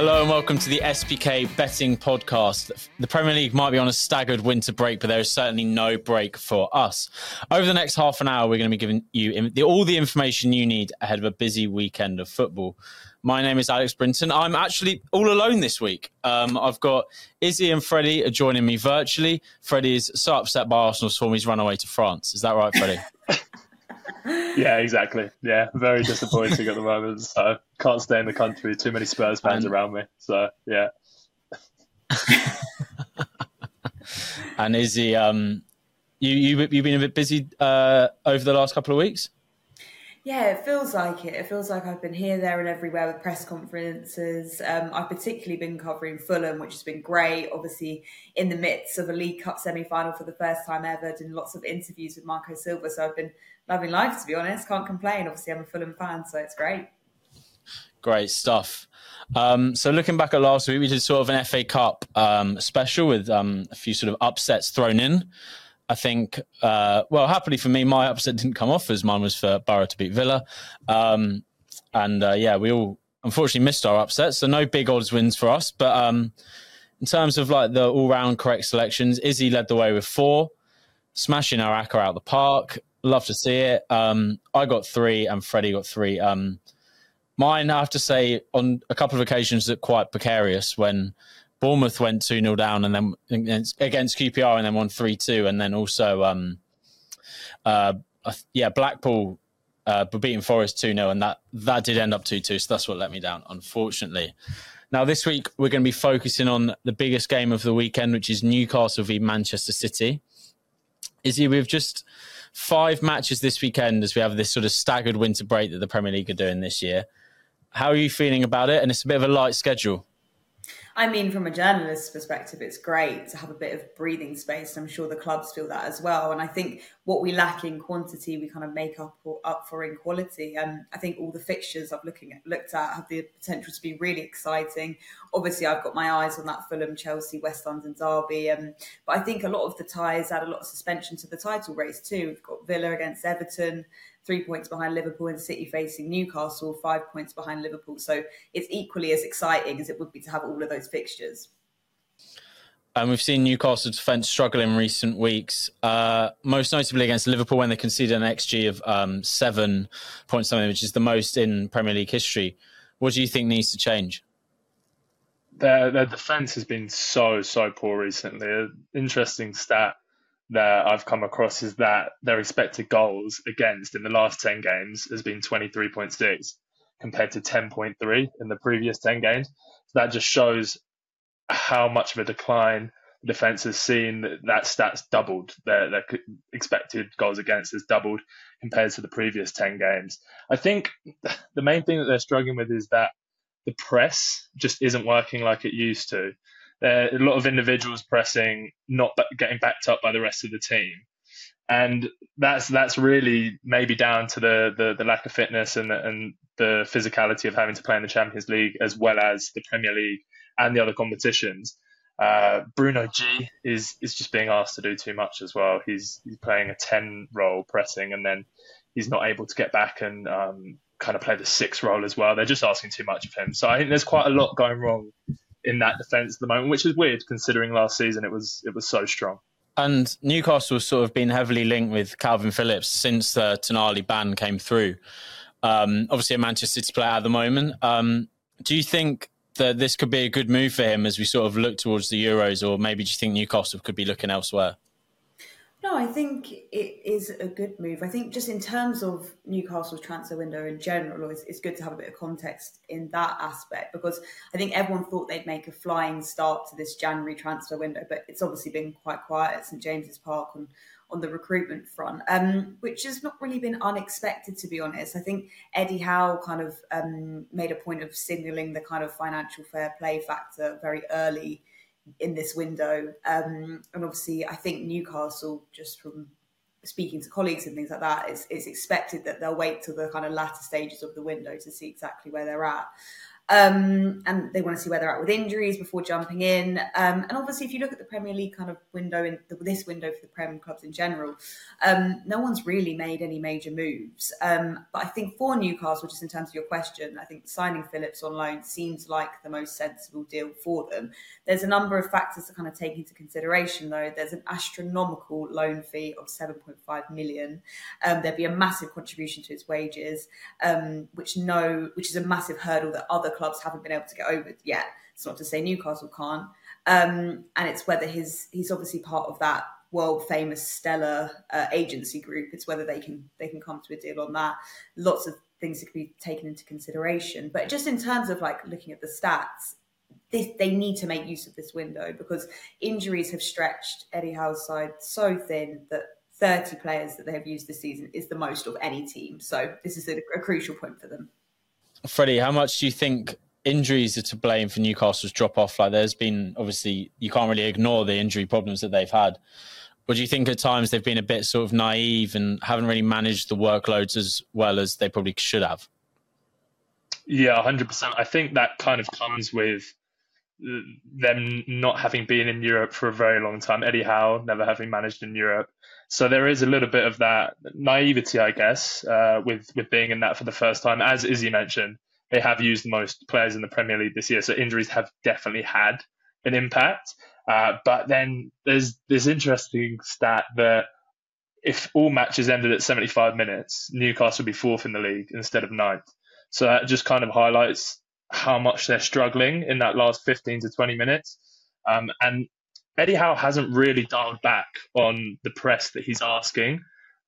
Hello and welcome to the SBK Betting Podcast. The Premier League might be on a staggered winter break, but there is certainly no break for us. Over the next half an hour, we're going to be giving you all the information you need ahead of a busy weekend of football. My name is Alex Brinton. I'm actually all alone this week. Um, I've got Issy and Freddie are joining me virtually. Freddie is so upset by Arsenal's form, he's run away to France. Is that right, Freddie? yeah, exactly. Yeah, very disappointing at the moment. So can't stay in the country. Too many Spurs fans and, around me. So yeah. and Issy, um, you you you've been a bit busy uh, over the last couple of weeks. Yeah, it feels like it. It feels like I've been here, there, and everywhere with press conferences. Um, I've particularly been covering Fulham, which has been great. Obviously, in the midst of a League Cup semi final for the first time ever, doing lots of interviews with Marco Silva. So I've been loving life, to be honest. Can't complain. Obviously, I'm a Fulham fan, so it's great. Great stuff. Um, so looking back at last week, we did sort of an FA Cup um, special with um, a few sort of upsets thrown in. I think, uh, well, happily for me, my upset didn't come off as mine was for Boro to beat Villa. Um, and uh, yeah, we all unfortunately missed our upset, so no big odds wins for us. But um, in terms of like the all round correct selections, Issy led the way with four, smashing our acca out the park. Love to see it. Um, I got three, and Freddie got three. Um, mine, I have to say, on a couple of occasions, that quite precarious when Bournemouth went 2 0 down and then against QPR and then won 3 2. And then also, um, uh, yeah, Blackpool uh, beating Forest 2 0. And that, that did end up 2 2. So that's what let me down, unfortunately. Now, this week, we're going to be focusing on the biggest game of the weekend, which is Newcastle v Manchester City. Issy, we've just five matches this weekend as we have this sort of staggered winter break that the Premier League are doing this year. How are you feeling about it? And it's a bit of a light schedule. I mean, from a journalist's perspective, it's great to have a bit of breathing space. I'm sure the clubs feel that as well. And I think what we lack in quantity, we kind of make up or up for in quality. And I think all the fixtures I've looking at, looked at have the potential to be really exciting. Obviously, I've got my eyes on that Fulham, Chelsea, West London derby. Um, but I think a lot of the ties add a lot of suspension to the title race too. We've got Villa against Everton three points behind Liverpool and City facing Newcastle, five points behind Liverpool. So it's equally as exciting as it would be to have all of those fixtures. And we've seen Newcastle defence struggle in recent weeks, uh, most notably against Liverpool when they conceded an XG of um, seven points something, which is the most in Premier League history. What do you think needs to change? Their, their defence has been so, so poor recently. An interesting stat that I've come across is that their expected goals against in the last 10 games has been 23.6 compared to 10.3 in the previous 10 games. So that just shows how much of a decline the defense has seen. That stats doubled. Their, their expected goals against has doubled compared to the previous 10 games. I think the main thing that they're struggling with is that the press just isn't working like it used to a lot of individuals pressing, not getting backed up by the rest of the team, and that's that's really maybe down to the the, the lack of fitness and the, and the physicality of having to play in the Champions League as well as the Premier League and the other competitions. Uh, Bruno G is is just being asked to do too much as well. He's he's playing a ten role pressing, and then he's not able to get back and um, kind of play the six role as well. They're just asking too much of him. So I think there's quite a lot going wrong in that defence at the moment, which is weird considering last season it was it was so strong. And Newcastle has sort of been heavily linked with Kalvin Phillips since the Tonali ban came through. Um, obviously, a Manchester City player at the moment. Um, do you think that this could be a good move for him as we sort of look towards the Euros, or maybe do you think Newcastle could be looking elsewhere? No, I think it is a good move. I think just in terms of Newcastle's transfer window in general, it's, it's, good to have a bit of context in that aspect because I think everyone thought they'd make a flying start to this January transfer window, but it's obviously been quite quiet at St James's Park on on the recruitment front, um, which has not really been unexpected, to be honest. I think Eddie Howe kind of um, made a point of signalling the kind of financial fair play factor very early in this window. Um, and obviously, I think Newcastle, just from speaking to colleagues and things like that, it's, it's expected that they'll wait till the kind of latter stages of the window to see exactly where they're at. Um, and they want to see where they're at with injuries before jumping in. Um, and obviously, if you look at the Premier League kind of window in the, this window for the Prem clubs in general, um, no one's really made any major moves. Um, but I think for Newcastle, just in terms of your question, I think signing Phillips on loan seems like the most sensible deal for them. There's a number of factors to kind of take into consideration, though. There's an astronomical loan fee of 7.5 million. Um, there'd be a massive contribution to his wages, um, which no, which is a massive hurdle that other clubs haven't been able to get over yet. It's not to say Newcastle can't. Um, and it's whether his he's obviously part of that world famous stellar uh, agency group. It's whether they can they can come to a deal on that. Lots of things that could be taken into consideration. But just in terms of like looking at the stats, they, they need to make use of this window because injuries have stretched Eddie Howe's side so thin that 30 players that they have used this season is the most of any team. So this is a, a crucial point for them. Freddie, how much do you think injuries are to blame for Newcastle's drop off? Like, there's been obviously you can't really ignore the injury problems that they've had. Or do you think at times they've been a bit sort of naive and haven't really managed the workloads as well as they probably should have? Yeah, 100%. I think that kind of comes with them not having been in Europe for a very long time. Eddie Howe never having managed in Europe. So there is a little bit of that naivety, I guess, uh, with with being in that for the first time. As Issy mentioned, they have used most players in the Premier League this year, so injuries have definitely had an impact. Uh, but then there's this interesting stat that if all matches ended at 75 minutes, Newcastle would be fourth in the league instead of ninth. So that just kind of highlights how much they're struggling in that last 15 to 20 minutes. Um, and Eddie Howe hasn't really dialed back on the press that he's asking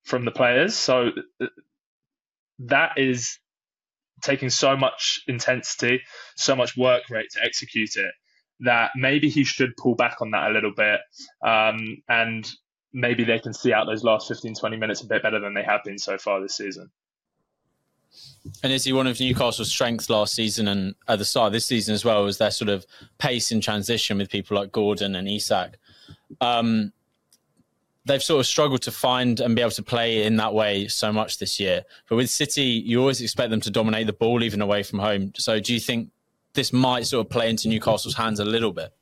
from the players. So uh, that is taking so much intensity, so much work rate to execute it that maybe he should pull back on that a little bit. Um, and maybe they can see out those last 15, 20 minutes a bit better than they have been so far this season. And Issy one of Newcastle's strengths last season and at the start of this season as well? Was their sort of pace in transition with people like Gordon and Isak? Um, they've sort of struggled to find and be able to play in that way so much this year. But with City, you always expect them to dominate the ball even away from home. So do you think this might sort of play into Newcastle's hands a little bit?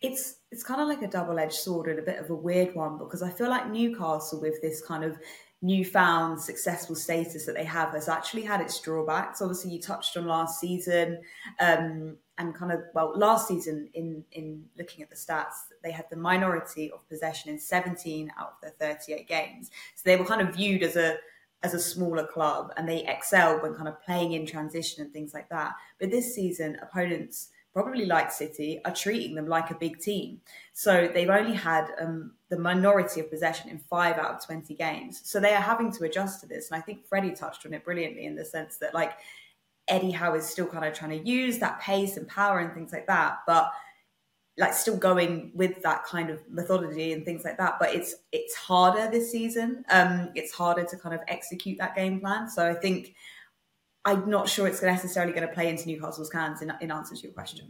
It's it's kind of like a double edged sword and a bit of a weird one because I feel like Newcastle with this kind of newfound successful status that they have has actually had its drawbacks. Obviously, you touched on last season, um, and kind of well, last season in in looking at the stats, they had the minority of possession in 17 out of their 38 games. So they were kind of viewed as a as a smaller club, and they excelled when kind of playing in transition and things like that. But this season, opponents probably like City, are treating them like a big team. So they've only had um, the minority of possession in five out of 20 games. So they are having to adjust to this. And I think Freddie touched on it brilliantly in the sense that, like, Eddie Howe is still kind of trying to use that pace and power and things like that, but like still going with that kind of methodology and things like that. But it's it's harder this season. Um, it's harder to kind of execute that game plan. So I think I'm not sure it's necessarily going to play into Newcastle's hands in, in answer to your question.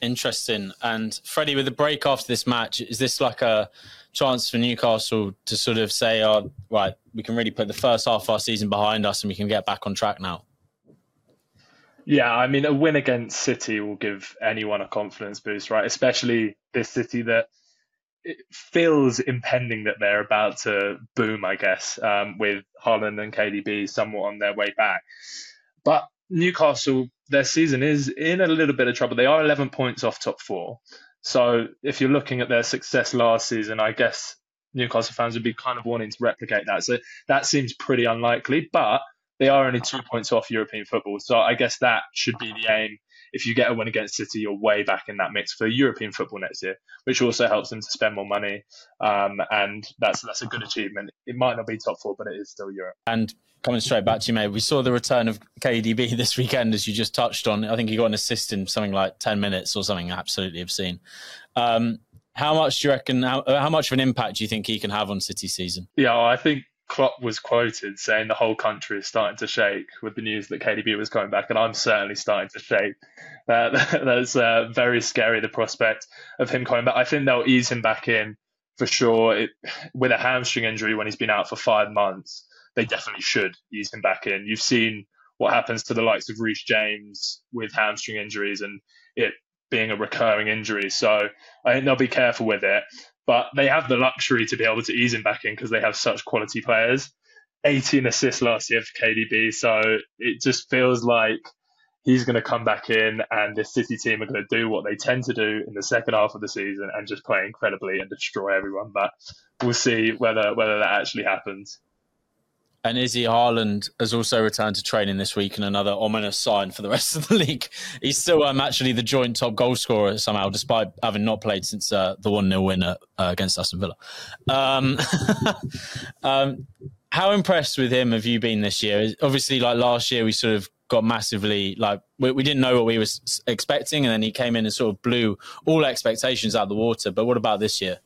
Interesting. And Freddie, with the break after this match, is this like a chance for Newcastle to sort of say, "Oh, right, we can really put the first half of our season behind us, and we can get back on track now"? Yeah, I mean, a win against City will give anyone a confidence boost, right? Especially this City that it feels impending that they're about to boom, I guess, um, with Haaland and KDB somewhat on their way back. But Newcastle, their season is in a little bit of trouble. They are 11 points off top four. So if you're looking at their success last season, I guess Newcastle fans would be kind of wanting to replicate that. So that seems pretty unlikely, but they are only two points off European football. So I guess that should be the aim if you get a win against City, you're way back in that mix for European football next year, which also helps them to spend more money. Um, and that's that's a good achievement. It might not be top four, but it is still Europe. And coming straight back to you, mate, we saw the return of KDB this weekend, as you just touched on. I think he got an assist in something like 10 minutes or something absolutely obscene. Um, how much do you reckon? How, how, much of an impact do you think he can have on City season? Yeah, I think Klopp was quoted saying the whole country is starting to shake with the news that KDB was coming back, and I'm certainly starting to shake. Uh, that's uh, very scary, the prospect of him coming back. I think they'll ease him back in for sure. It, with a hamstring injury when he's been out for five months, they definitely should ease him back in. You've seen what happens to the likes of Reece James with hamstring injuries and it being a recurring injury. So I think they'll be careful with it. But they have the luxury to be able to ease him back in because they have such quality players. 18 assists last year for KDB. So it just feels like he's going to come back in and this City team are going to do what they tend to do in the second half of the season and just play incredibly and destroy everyone. But we'll see whether whether that actually happens. And Issy Haaland has also returned to training this week, and another ominous sign for the rest of the league. He's still um, actually the joint top goal scorer somehow, despite having not played since uh, the 1 0 win uh, against Aston Villa. Um, um, how impressed with him have you been this year? Obviously, like last year, we sort of got massively like we, we, didn't know what we were expecting, and then he came in and sort of blew all expectations out of the water. But what about this year?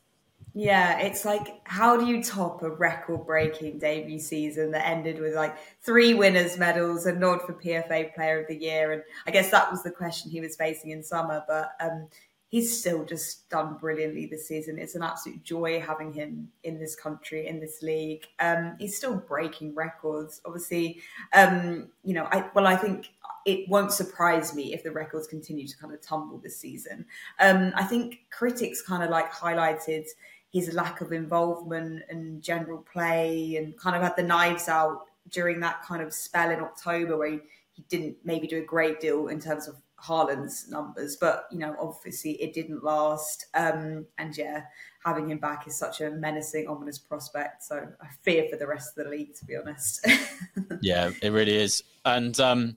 Yeah, it's like how do you top a record-breaking debut season that ended with like three winners' medals, a nod for PFA Player of the Year, and I guess that was the question he was facing in summer. But um, he's still just done brilliantly this season. It's an absolute joy having him in this country, in this league. Um, he's still breaking records. Obviously, um, you know, I well, I think it won't surprise me if the records continue to kind of tumble this season. Um, I think critics kind of like highlighted his lack of involvement and general play and kind of had the knives out during that kind of spell in October where he, he didn't maybe do a great deal in terms of Haaland's numbers, but you know, obviously it didn't last. Um, and yeah, having him back is such a menacing, ominous prospect. So I fear for the rest of the league, to be honest. yeah, it really is. And um,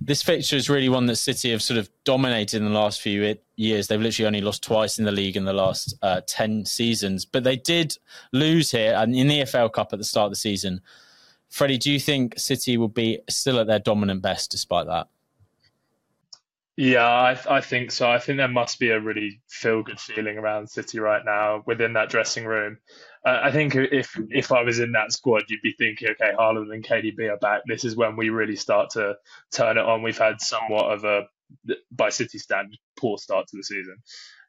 this fixture is really one that City have sort of dominated in the last few years. They've literally only lost twice in the league in the last uh, 10 seasons, but they did lose here and in the EFL Cup at the start of the season. Freddie, do you think City will be still at their dominant best despite that? Yeah, I, I think so. I think there must be a really feel good feeling around City right now within that dressing room. Uh, I think if if I was in that squad, you'd be thinking, okay, Haaland and KDB are back. This is when we really start to turn it on. We've had somewhat of a, by City standard, poor start to the season,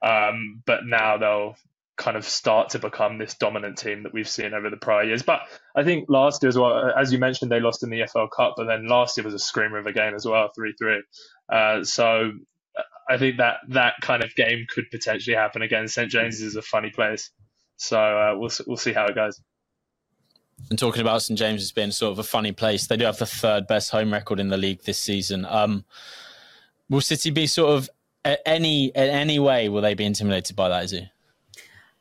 um, but now they'll kind of start to become this dominant team that we've seen over the prior years. But I think last year as well, as you mentioned, they lost in the FL Cup, but then last year was a screamer of a game as well, three three. Uh, so I think that that kind of game could potentially happen again. St James's is a funny place, so uh, we'll we'll see how it goes. And talking about St James's being sort of a funny place, they do have the third best home record in the league this season. Um, will City be sort of any in any way will they be intimidated by that? Is it?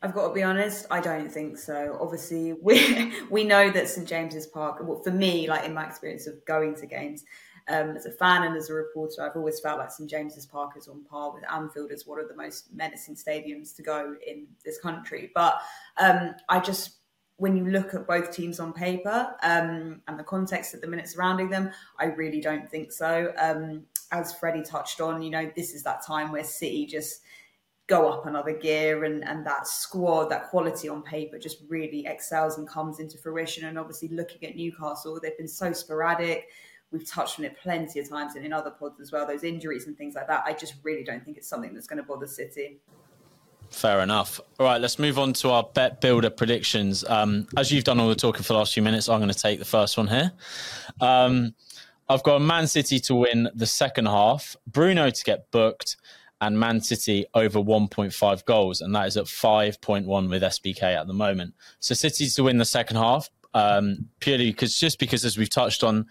I've got to be honest, I don't think so. Obviously, we we know that St James's Park. Well, for me, like in my experience of going to games, um, as a fan and as a reporter, I've always felt like St James's Park is on par with Anfield as one of the most menacing stadiums to go in this country. But um, I just, when you look at both teams on paper um, and the context at the minute surrounding them, I really don't think so. Um, as Freddie touched on, you know, this is that time where City just go up another gear and, and that squad, that quality on paper just really excels and comes into fruition. And obviously looking at Newcastle, they've been so sporadic we've touched on it plenty of times and in other pods as well, those injuries and things like that. I just really don't think it's something that's going to bother City. Fair enough. All right, let's move on to our bet builder predictions. Um, as you've done all the talking for the last few minutes, I'm going to take the first one here. Um, I've got Man City to win the second half, Bruno to get booked, and Man City over 1.5 goals, and that is at 5.1 with SBK at the moment. So City's to win the second half, um, purely because just because, as we've touched on,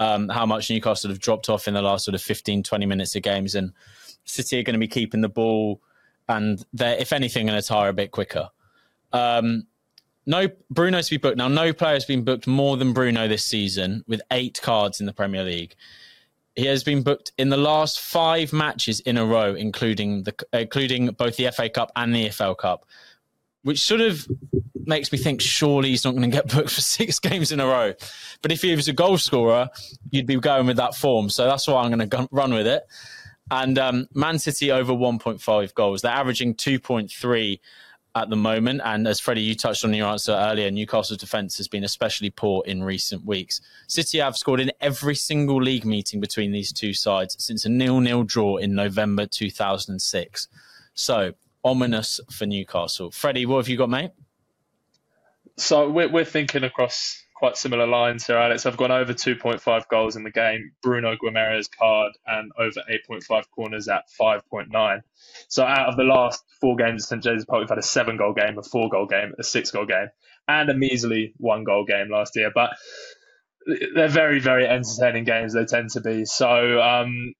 um, how much Newcastle have dropped off in the last sort of 15, 20 minutes of games. And City are going to be keeping the ball and they're, if anything, going to tire a bit quicker. Um, no, Bruno's to be booked. Now, no player has been booked more than Bruno this season with eight cards in the Premier League. He has been booked in the last five matches in a row, including the including both the FA Cup and the EFL Cup, which sort of makes me think surely he's not going to get booked for six games in a row. But if he was a goal scorer, you'd be going with that form. So that's why I'm going to run with it. And um, Man City over 1.5 goals. They're averaging 2.3 at the moment. And as Freddie, you touched on your answer earlier, Newcastle's defence has been especially poor in recent weeks. City have scored in every single league meeting between these two sides since a nil-nil draw in November 2006. So ominous for Newcastle. Freddie, what have you got, mate? so we're, we're thinking across quite similar lines here, Alex. I've gone over 2.5 goals in the game. Bruno Guimaraes card and over 8.5 corners at 5.9. So out of the last four games at St James's Park, we've had a seven goal game, a four goal game, a six goal game, and a measly one goal game last year. But they're very, very entertaining games. They tend to be. So um,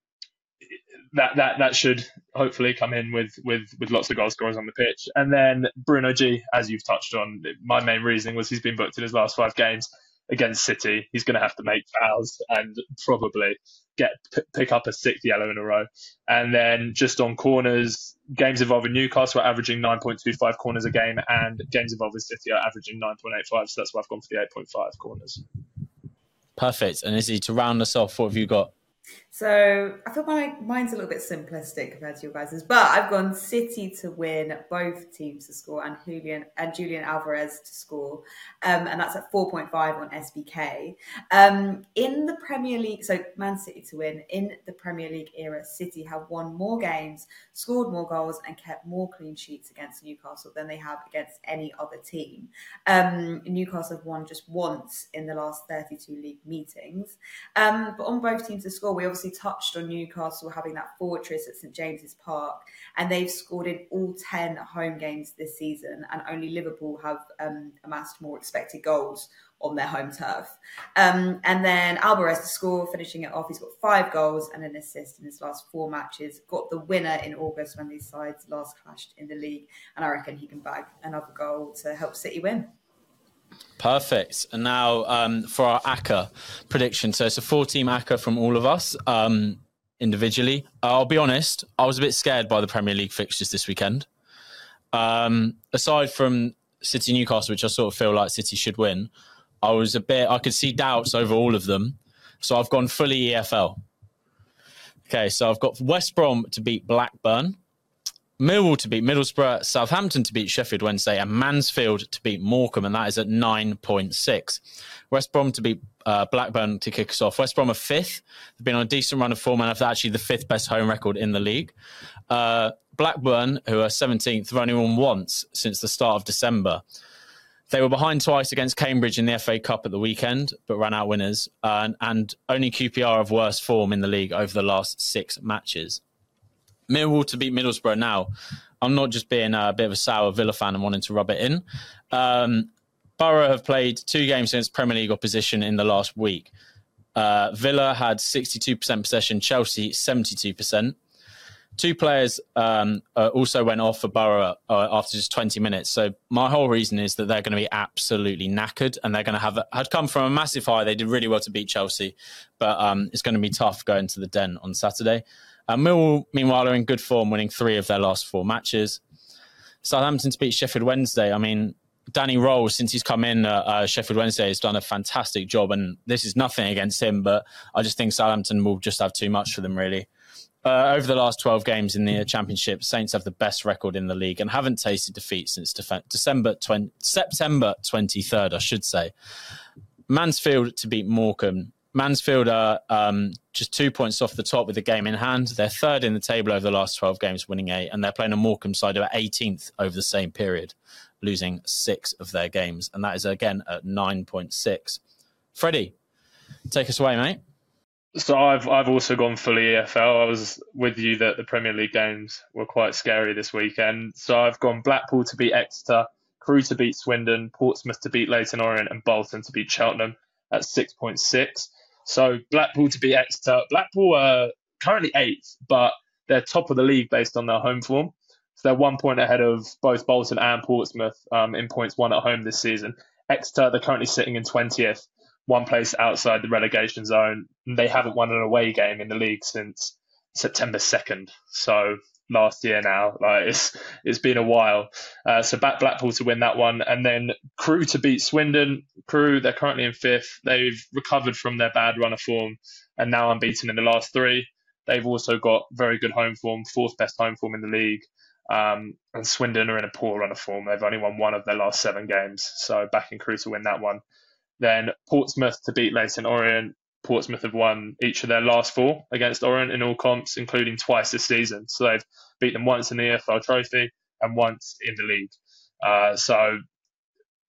that that that should hopefully come in with with with lots of goal scorers on the pitch. And then Bruno G, as you've touched on, my main reasoning was he's been booked in his last five games against City. He's going to have to make fouls and probably get pick up a sixth yellow in a row. And then just on corners, games involving Newcastle are averaging 9.25 corners a game, and games involving City are averaging 9.85. So that's why I've gone for the 8.5 corners. Perfect. And Issy, to round us off, what have you got? So I feel my mine's a little bit simplistic compared to your guys's, but I've gone City to win, both teams to score, and Julian and Julian Alvarez to score, um, and that's at four point five on SBK. Um, in the Premier League, so Man City to win in the Premier League era, City have won more games, scored more goals, and kept more clean sheets against Newcastle than they have against any other team. Um, Newcastle have won just once in the last thirty-two league meetings, um, but on both teams to score, we obviously obviously touched on Newcastle having that fortress at St James's Park, and they've scored in all 10 home games this season, and only Liverpool have um, amassed more expected goals on their home turf. Um, and then Alvarez to score, finishing it off. He's got five goals and an assist in his last four matches. Got the winner in August when these sides last clashed in the league, and I reckon he can bag another goal to help City win. Perfect. And now um, for our ACCA prediction. So it's a four team ACCA from all of us um, individually. I'll be honest, I was a bit scared by the Premier League fixtures this weekend. Um, aside from City Newcastle, which I sort of feel like City should win, I was a bit, I could see doubts over all of them. So I've gone fully EFL. Okay, so I've got West Brom to beat Blackburn. Millwall to beat Middlesbrough, Southampton to beat Sheffield Wednesday, and Mansfield to beat Morecambe, and that is at 9.6. West Brom to beat uh, Blackburn to kick us off. West Brom are fifth. They've been on a decent run of form and have actually the fifth best home record in the league. Uh, Blackburn, who are 17th, have only won once since the start of December. They were behind twice against Cambridge in the FA Cup at the weekend, but ran out winners. Uh, and only QPR have worse form in the league over the last six matches. Millwall to beat Middlesbrough now. I'm not just being a bit of a sour Villa fan and wanting to rub it in. Um, Boro have played two games since Premier League opposition in the last week. Uh, Villa had 62% possession, Chelsea 72%. Two players um, uh, also went off for Boro uh, after just 20 minutes. So my whole reason is that they're going to be absolutely knackered, and they're going to have had come from a massive high. They did really well to beat Chelsea, but um, it's going to be tough going to the Den on Saturday. Uh, Mill, meanwhile, are in good form, winning three of their last four matches. Southampton to beat Sheffield Wednesday. I mean, Danny Röhl, since he's come in, uh, uh, Sheffield Wednesday has done a fantastic job, and this is nothing against him, but I just think Southampton will just have too much for them, really. Uh, over the last 12 games in the Championship, Saints have the best record in the league and haven't tasted defeat since def- December 20, September 23rd, I should say. Mansfield to beat Morecambe. Mansfield are um, just two points off the top with the game in hand. They're third in the table over the last 12 games, winning eight, and they're playing a Morecambe side are 18th over the same period, losing six of their games. And that is, again, at 9.6. Freddie, take us away, mate. So I've I've also gone fully EFL. I was with you that the Premier League games were quite scary this weekend. So I've gone Blackpool to beat Exeter, Crewe to beat Swindon, Portsmouth to beat Leyton Orient, and Bolton to beat Cheltenham at 6.6. So Blackpool to beat Exeter. Blackpool are currently eighth, but they're top of the league based on their home form. So they're one point ahead of both Bolton and Portsmouth um, in points won at home this season. Exeter, they're currently sitting in 20th, one place outside the relegation zone. They haven't won an away game in the league since September 2nd. So last year now. Like it's it's been a while. Uh, so back Blackpool to win that one, and then Crewe to beat Swindon. Crewe they're currently in fifth. They've recovered from their bad run of form, and now unbeaten in the last three. They've also got very good home form, fourth best home form in the league. Um, and Swindon are in a poor run of form. They've only won one of their last seven games. So back in Crewe to win that one. Then Portsmouth to beat Leyton Orient. Portsmouth have won each of their last four against Orient in all comps, including twice this season. So they've beat them once in the EFL Trophy and once in the league. Uh, so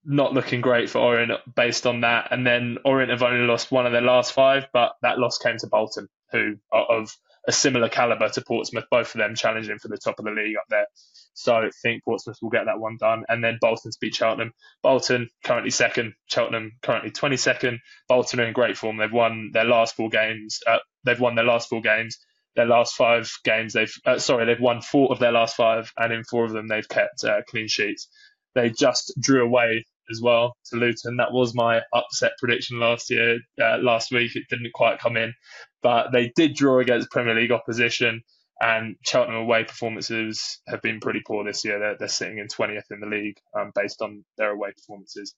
not looking great for Orient based on that. And then Orient have only lost one of their last five, but that loss came to Bolton, who are of a similar calibre to Portsmouth, both of them challenging for the top of the league up there. So I think Portsmouth will get that one done. And then Bolton to beat Cheltenham. Bolton currently second, Cheltenham currently 22nd. Bolton are in great form. They've won their last four games. Uh, they've won their last four games. Their last five games, they've uh, sorry, they've won four of their last five, and in four of them, they've kept uh, clean sheets. They just drew away as well to Luton. That was my upset prediction last year, uh, last week. It didn't quite come in, but they did draw against Premier League opposition. And Cheltenham away performances have been pretty poor this year. They're, they're sitting in 20th in the league um, based on their away performances.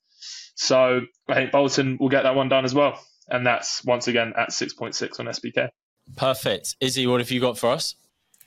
So I think Bolton will get that one done as well. And that's once again at 6.6 on SBK. Perfect. Issy, what have you got for us?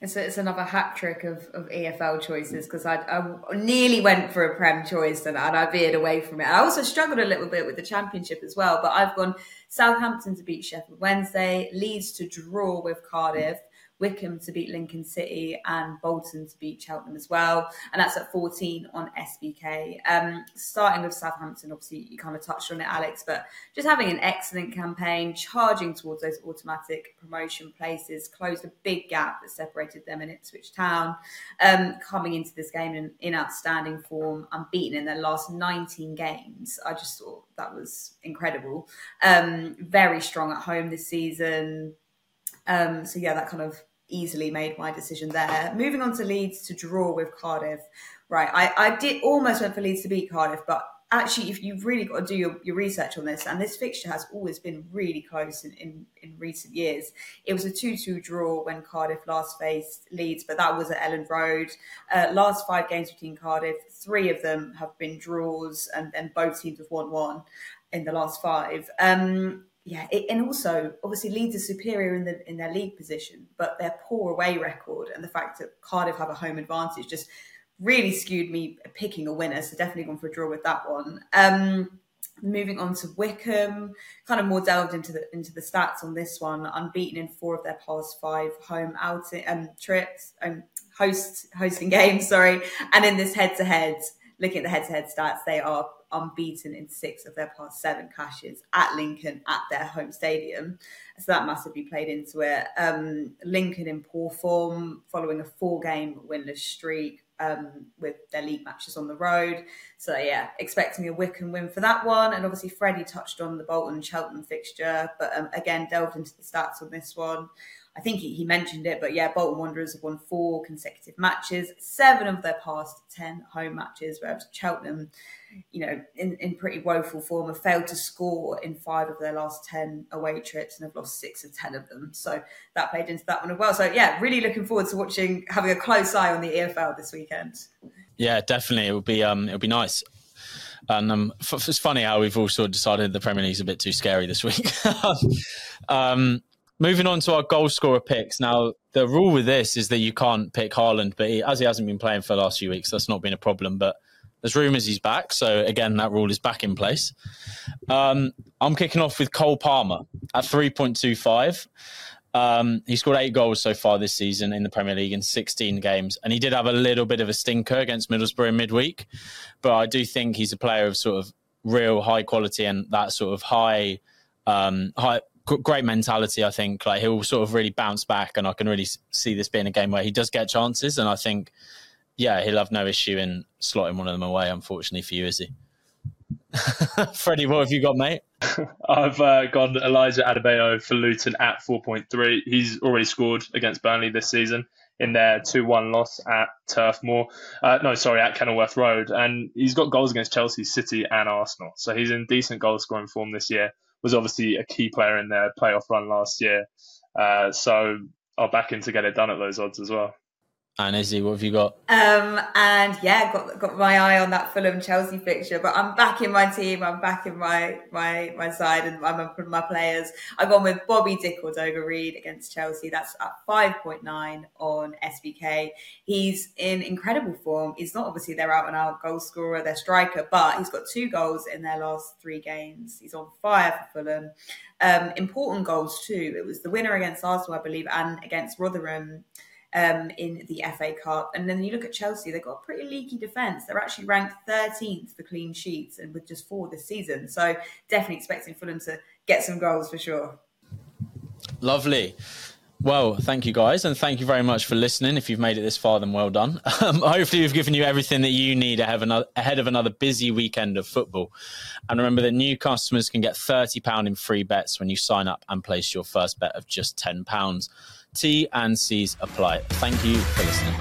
It's, it's another hat trick of, of EFL choices because I, I nearly went for a Prem choice and, and I veered away from it. I also struggled a little bit with the Championship as well, but I've gone Southampton to beat Sheffield Wednesday, Leeds to draw with Cardiff, Wycombe to beat Lincoln City and Bolton to beat Cheltenham as well. And that's at 14 on SBK. Um, starting with Southampton, obviously, you kind of touched on it, Alex, but just having an excellent campaign, charging towards those automatic promotion places, closed a big gap that separated them in Ipswich Town. Um, coming into this game in, in outstanding form, unbeaten in their last 19 games. I just thought that was incredible. Um, very strong at home this season. Um, so yeah, that kind of easily made my decision there. Moving on to Leeds to draw with Cardiff. Right, I, I did almost went for Leeds to beat Cardiff, but actually, if you've really got to do your, your research on this, and this fixture has always been really close in, in, in recent years, it was a 2 2 draw when Cardiff last faced Leeds, but that was at Elland Road. Uh, last five games between Cardiff, three of them have been draws, and then both teams have won one in the last five. Um, yeah, it, and also obviously Leeds are superior in the in their league position, but their poor away record and the fact that Cardiff have a home advantage just really skewed me picking a winner. So definitely gone for a draw with that one. Um, moving on to Wycombe, kind of more delved into the into the stats on this one. Unbeaten in four of their past five home outing um, trips, um, host hosting games. Sorry, and in this head to head, looking at the head to head stats, they are unbeaten in six of their past seven clashes at Lincoln at their home stadium. So that massively played into it. Um, Lincoln in poor form following a four game winless streak. Um, with their league matches on the road. So, yeah, expecting a Wycombe win for that one. And obviously, Freddie touched on the Bolton Cheltenham fixture, but um, again, delved into the stats on this one. I think he, mentioned it, but yeah, Bolton Wanderers have won four consecutive matches, seven of their past 10 home matches, whereas Cheltenham, you know, in, in pretty woeful form, have failed to score in five of their last 10 away trips and have lost six of 10 of them. So that played into that one as well. So yeah, really looking forward to watching, having a close eye on the EFL this weekend. Yeah, definitely. It would be, um, it would be nice. And um, f- it's funny how we've all sort of decided the Premier League's a bit too scary this week. um, moving on to our goal scorer picks. Now, the rule with this is that you can't pick Haaland, but he, as he hasn't been playing for the last few weeks, that's not been a problem. But there's rumours he's back, so again, that rule is back in place. Um, I'm kicking off with Cole Palmer at 3.25. Um, he scored eight goals so far this season in the Premier League in 16 games, and he did have a little bit of a stinker against Middlesbrough in midweek. But I do think he's a player of sort of real high quality and that sort of high, um, high great mentality. I think like he'll sort of really bounce back, and I can really see this being a game where he does get chances, and I think yeah, he'll have no issue in slotting one of them away. Unfortunately for you, Issy? Freddie, what have you got, mate? I've uh, gone Elijah Adebayo for Luton at 4.3. He's already scored against Burnley this season in their 2 1 loss at Turf Moor. Uh, no, sorry, at Kenilworth Road. And he's got goals against Chelsea, City, and Arsenal. So he's in decent goal scoring form this year was obviously a key player in their playoff run last year. Uh, so I'll back him to get it done at those odds as well. And Issy, what have you got? Um, and yeah, got got my eye on that Fulham Chelsea fixture, but I'm back in my team. I'm back in my my my side, and I'm up my players. I've gone with Bobby De Cordova-Reid against Chelsea. That's at 5.9 on SBK. He's in incredible form. He's not obviously their out and out goal scorer, their striker, but he's got two goals in their last three games. He's on fire for Fulham. Um, important goals too. It was the winner against Arsenal, I believe, and against Rotherham um, in the FA Cup. And then you look at Chelsea, they've got a pretty leaky defence. They're actually ranked 13th for clean sheets and with just four this season. So definitely expecting Fulham to get some goals for sure. Lovely. Well, thank you guys, and thank you very much for listening. If you've made it this far, then well done. Um, hopefully, we've given you everything that you need ahead of another busy weekend of football. And remember that new customers can get £30 in free bets when you sign up and place your first bet of just £10. T and C's apply. Thank you for listening.